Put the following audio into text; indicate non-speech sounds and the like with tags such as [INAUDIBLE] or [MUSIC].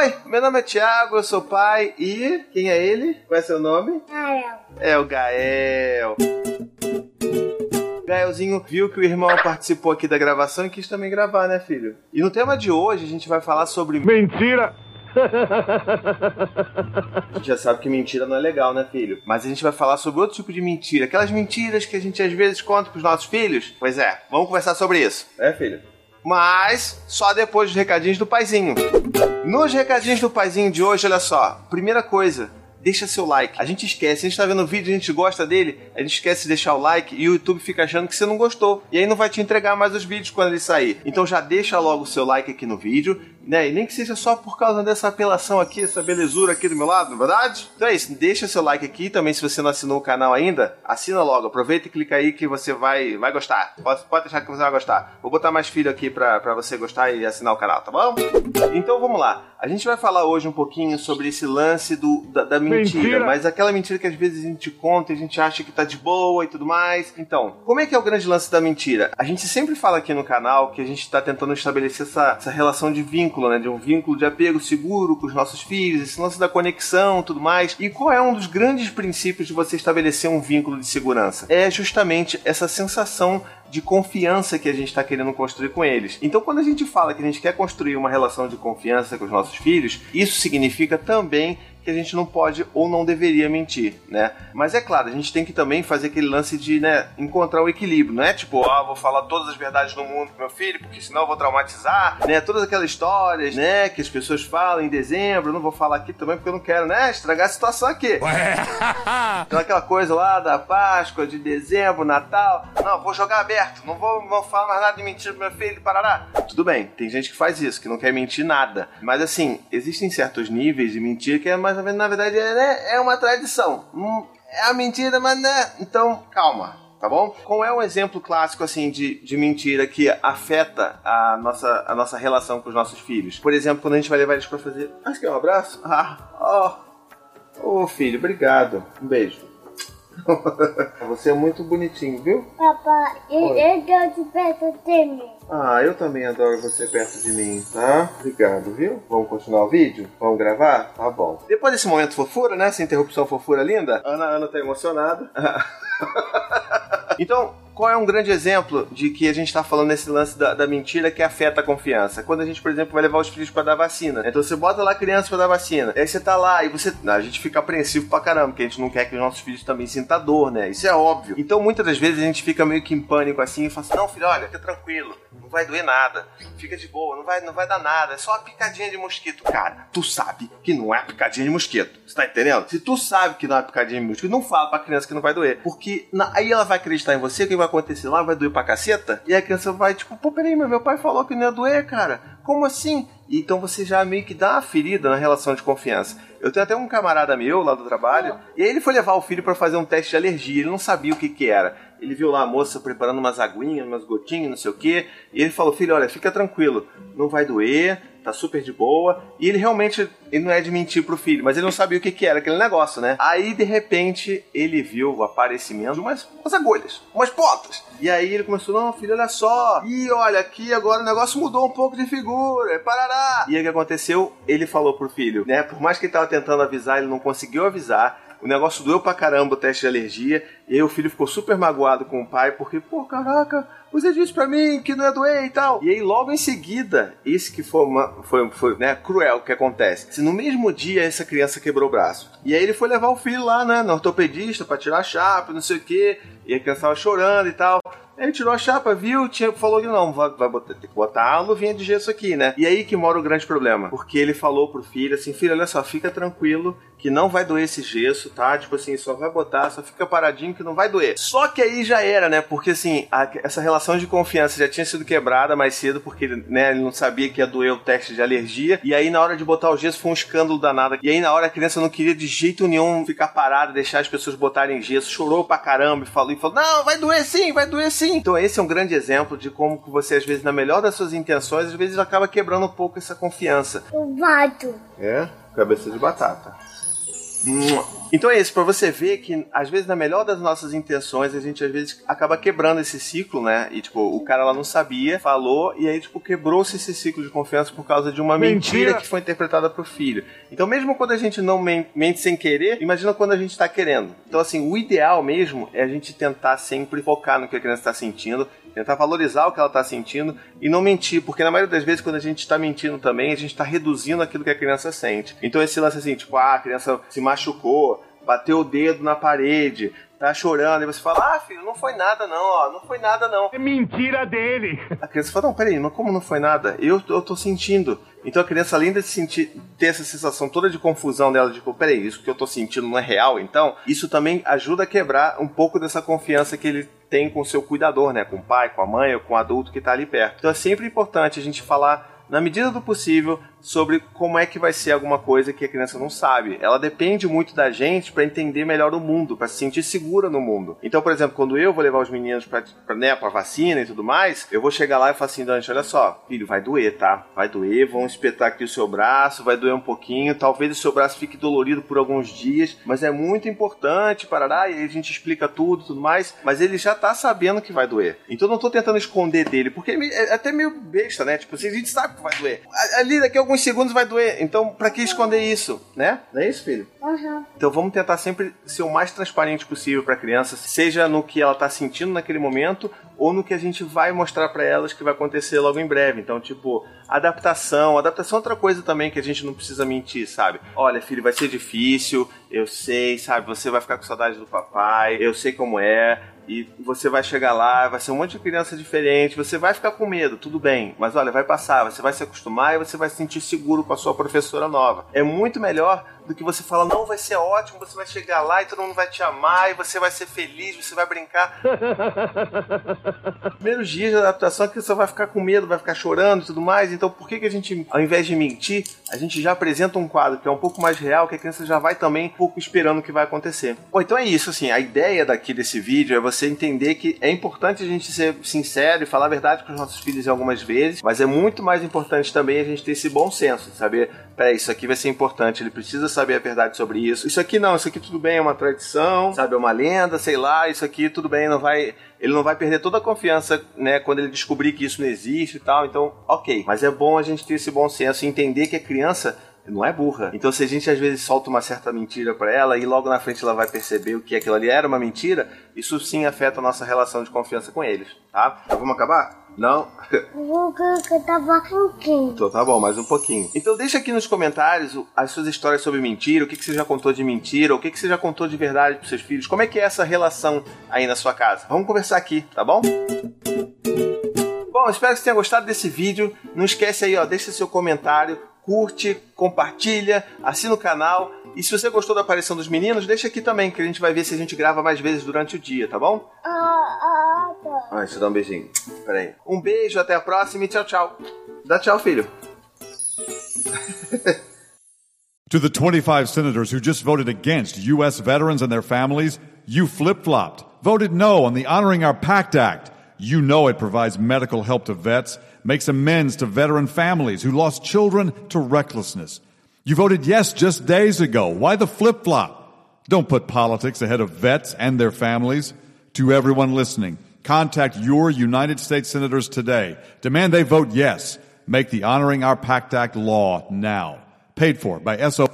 Oi, meu nome é Thiago, eu sou pai e. Quem é ele? Qual é seu nome? Gael. É o Gael. Gaelzinho viu que o irmão participou aqui da gravação e quis também gravar, né, filho? E no tema de hoje a gente vai falar sobre. Mentira! A gente já sabe que mentira não é legal, né, filho? Mas a gente vai falar sobre outro tipo de mentira. Aquelas mentiras que a gente às vezes conta pros nossos filhos. Pois é, vamos conversar sobre isso. É, filho? Mas só depois dos recadinhos do paizinho. Nos recadinhos do paizinho de hoje, olha só. Primeira coisa, deixa seu like. A gente esquece, a gente tá vendo o vídeo, a gente gosta dele, a gente esquece de deixar o like e o YouTube fica achando que você não gostou. E aí não vai te entregar mais os vídeos quando ele sair. Então já deixa logo o seu like aqui no vídeo, né? E nem que seja só por causa dessa apelação aqui, essa belezura aqui do meu lado, não é verdade? Então é isso, deixa seu like aqui. Também se você não assinou o canal ainda, assina logo. Aproveita e clica aí que você vai, vai gostar. Pode, pode deixar que você vai gostar. Vou botar mais filho aqui pra, pra você gostar e assinar o canal, tá bom? Então vamos lá. A gente vai falar hoje um pouquinho sobre esse lance do, da, da mentira, Mentira. mas aquela mentira que às vezes a gente conta e a gente acha que tá de boa e tudo mais. Então, como é que é o grande lance da mentira? A gente sempre fala aqui no canal que a gente tá tentando estabelecer essa, essa relação de vínculo, né? De um vínculo de apego seguro com os nossos filhos, esse lance da conexão tudo mais. E qual é um dos grandes princípios de você estabelecer um vínculo de segurança? É justamente essa sensação de confiança que a gente está querendo construir com eles. Então, quando a gente fala que a gente quer construir uma relação de confiança com os nossos filhos, isso significa também que a gente não pode ou não deveria mentir, né? Mas é claro, a gente tem que também fazer aquele lance de, né, encontrar o equilíbrio, não é tipo, ah, vou falar todas as verdades do mundo pro meu filho, porque senão eu vou traumatizar, né? Todas aquelas histórias, né, que as pessoas falam em dezembro, eu não vou falar aqui também porque eu não quero, né, estragar a situação aqui. [LAUGHS] Então aquela coisa lá da Páscoa, de dezembro, Natal. Não, vou jogar aberto. Não vou, não falar mais nada de mentira pro meu filho, parará. Tudo bem, tem gente que faz isso, que não quer mentir nada. Mas assim, existem certos níveis de mentira que é mais menos, na verdade, é, né, é uma tradição. Hum, é a mentira, mas né. Então, calma. Tá bom? Qual é um exemplo clássico assim de, de mentira que afeta a nossa, a nossa relação com os nossos filhos? Por exemplo, quando a gente vai levar eles pra fazer. Acho que é um abraço? Ah, ó. Ô filho, obrigado. Um beijo. [LAUGHS] Você é muito bonitinho, viu? Papai, eu tô de perto de mim. Ah, eu também adoro você perto de mim, tá? Obrigado, viu? Vamos continuar o vídeo? Vamos gravar? Tá bom. Depois desse momento fofura, né? Essa interrupção fofura linda, Ana Ana tá emocionada. [LAUGHS] então, qual é um grande exemplo de que a gente está falando nesse lance da, da mentira que afeta a confiança? Quando a gente, por exemplo, vai levar os filhos para dar vacina. Então você bota lá a criança para dar vacina. Aí você tá lá e você. A gente fica apreensivo pra caramba, porque a gente não quer que os nossos filhos também sintam dor, né? Isso é óbvio. Então muitas das vezes a gente fica meio que em pânico assim e fala assim: não, filho, olha, fica tranquilo. Não vai doer nada. Fica de boa, não vai, não vai dar nada. É só uma picadinha de mosquito. Cara, tu sabe que não é picadinha de mosquito. Você tá entendendo? Se tu sabe que não é picadinha de mosquito, não fala pra criança que não vai doer. Porque na- aí ela vai acreditar em você, o que vai acontecer lá? Vai doer pra caceta? E a criança vai, tipo, pô, peraí, mas meu pai falou que não ia doer, cara. Como assim? Então você já meio que dá uma ferida na relação de confiança. Eu tenho até um camarada meu lá do trabalho, e aí ele foi levar o filho pra fazer um teste de alergia, ele não sabia o que que era. Ele viu lá a moça preparando umas aguinhas, umas gotinhas, não sei o que, e ele falou: "Filho, olha, fica tranquilo, não vai doer, tá super de boa". E ele realmente, ele não é de mentir pro filho, mas ele não sabia o que que era aquele negócio, né? Aí de repente ele viu o aparecimento de umas, umas agulhas, umas pontas. E aí ele começou: "Não, filho, olha só. E olha aqui agora o negócio mudou um pouco de figura, parará". E aí o que aconteceu? Ele falou pro filho, né? Por mais que ele tava tentando avisar, ele não conseguiu avisar. O negócio doeu pra caramba o teste de alergia. E aí o filho ficou super magoado com o pai, porque, pô, caraca, você disse pra mim que não ia doer e tal. E aí logo em seguida, esse que foi, uma, foi, foi né, cruel que acontece. Se no mesmo dia essa criança quebrou o braço. E aí ele foi levar o filho lá, né, no ortopedista pra tirar a chapa, não sei o que. E a criança tava chorando e tal. Ele tirou a chapa, viu, tinha, falou que não, vai, vai botar, tem que botar a luvinha de gesso aqui, né? E aí que mora o grande problema. Porque ele falou pro filho assim, filho, olha só, fica tranquilo que não vai doer esse gesso, tá? Tipo assim, só vai botar, só fica paradinho que não vai doer. Só que aí já era, né? Porque assim, a- essa relação de confiança já tinha sido quebrada mais cedo, porque né, ele não sabia que ia doer o teste de alergia. E aí na hora de botar o gesso foi um escândalo danado. E aí na hora a criança não queria de jeito nenhum ficar parada, deixar as pessoas botarem gesso, chorou pra caramba e falou, e falou: Não, vai doer sim, vai doer sim. Então esse é um grande exemplo de como que você, às vezes, na melhor das suas intenções, às vezes acaba quebrando um pouco essa confiança. O vato. É? Cabeça de batata. Então é isso, para você ver que, às vezes, na melhor das nossas intenções, a gente às vezes acaba quebrando esse ciclo, né? E, tipo, o cara lá não sabia, falou, e aí, tipo, quebrou-se esse ciclo de confiança por causa de uma mentira, mentira que foi interpretada pro filho. Então, mesmo quando a gente não mente sem querer, imagina quando a gente tá querendo. Então, assim, o ideal mesmo é a gente tentar sempre focar no que a criança tá sentindo, tentar valorizar o que ela está sentindo e não mentir, porque na maioria das vezes quando a gente está mentindo também, a gente está reduzindo aquilo que a criança sente. Então esse lance assim, tipo, ah, a criança se machucou, bateu o dedo na parede, tá chorando, e você fala, ah, filho, não foi nada não, ó, não foi nada não. É mentira dele. A criança fala, não, peraí, mas como não foi nada? Eu, eu tô sentindo. Então a criança, além de sentir, ter essa sensação toda de confusão dela, de, tipo, peraí, isso que eu tô sentindo não é real, então, isso também ajuda a quebrar um pouco dessa confiança que ele tem com o seu cuidador, né? Com o pai, com a mãe ou com o adulto que tá ali perto. Então é sempre importante a gente falar, na medida do possível, sobre como é que vai ser alguma coisa que a criança não sabe. Ela depende muito da gente para entender melhor o mundo, para se sentir segura no mundo. Então, por exemplo, quando eu vou levar os meninos para né, pra vacina e tudo mais, eu vou chegar lá e falar assim, Dante, olha só, filho, vai doer, tá? Vai doer, vão espetar aqui o seu braço, vai doer um pouquinho, talvez o seu braço fique dolorido por alguns dias, mas é muito importante, parará, e a gente explica tudo, tudo mais, mas ele já tá sabendo que vai doer. Então eu não tô tentando esconder dele, porque é até meio besta, né? Tipo, assim, a gente sabe que vai doer. Ali daqui a alguns segundos vai doer. Então, para que esconder isso, né? Não é isso, filho? Uhum. Então, vamos tentar sempre ser o mais transparente possível para a criança, seja no que ela tá sentindo naquele momento ou no que a gente vai mostrar para elas que vai acontecer logo em breve. Então, tipo, adaptação. Adaptação é outra coisa também que a gente não precisa mentir, sabe? Olha, filho, vai ser difícil, eu sei, sabe? Você vai ficar com saudade do papai, eu sei como é e você vai chegar lá, vai ser um monte de criança diferente, você vai ficar com medo, tudo bem, mas olha, vai passar, você vai se acostumar e você vai se sentir seguro com a sua professora nova. É muito melhor do que você fala, não, vai ser ótimo, você vai chegar lá e todo mundo vai te amar e você vai ser feliz, você vai brincar. [LAUGHS] Primeiros dias de adaptação é que você vai ficar com medo, vai ficar chorando e tudo mais, então por que, que a gente, ao invés de mentir, a gente já apresenta um quadro que é um pouco mais real, que a criança já vai também um pouco esperando o que vai acontecer. Bom, então é isso, assim, a ideia daqui desse vídeo é você entender que é importante a gente ser sincero e falar a verdade com os nossos filhos algumas vezes, mas é muito mais importante também a gente ter esse bom senso, de saber, peraí, isso aqui vai ser importante, ele precisa saber a verdade sobre isso. Isso aqui não, isso aqui tudo bem, é uma tradição, sabe, é uma lenda, sei lá, isso aqui tudo bem, não vai ele não vai perder toda a confiança, né, quando ele descobrir que isso não existe e tal. Então, ok. Mas é bom a gente ter esse bom senso e entender que a criança não é burra. Então, se a gente às vezes solta uma certa mentira para ela e logo na frente ela vai perceber o que aquilo ali era uma mentira, isso sim afeta a nossa relação de confiança com eles, tá? Então, vamos acabar? Não? Vou cantar um pouquinho. Então tá bom, mais um pouquinho. Então deixa aqui nos comentários as suas histórias sobre mentira, o que, que você já contou de mentira, o que, que você já contou de verdade pros seus filhos, como é que é essa relação aí na sua casa. Vamos conversar aqui, tá bom? Bom, espero que você tenha gostado desse vídeo. Não esquece aí, ó, deixa seu comentário, curte, compartilha, assina o canal. E se você gostou da aparição dos meninos, deixa aqui também, que a gente vai ver se a gente grava mais vezes durante o dia, tá bom? Ah, ah, tá. Ah, deixa eu dar um beijinho. Pera aí. Um beijo, até a próxima e tchau, tchau. Dá tchau, filho. [LAUGHS] to the 25 senators who just voted against U.S. veterans and their families, you flip flopped, voted no on the Honoring Our Pact Act. You know it provides medical help to vets, makes amends to veteran families who lost children to recklessness. You voted yes just days ago. Why the flip flop? Don't put politics ahead of vets and their families. To everyone listening, contact your United States senators today. Demand they vote yes. Make the Honoring Our Pact Act law now. Paid for by SO.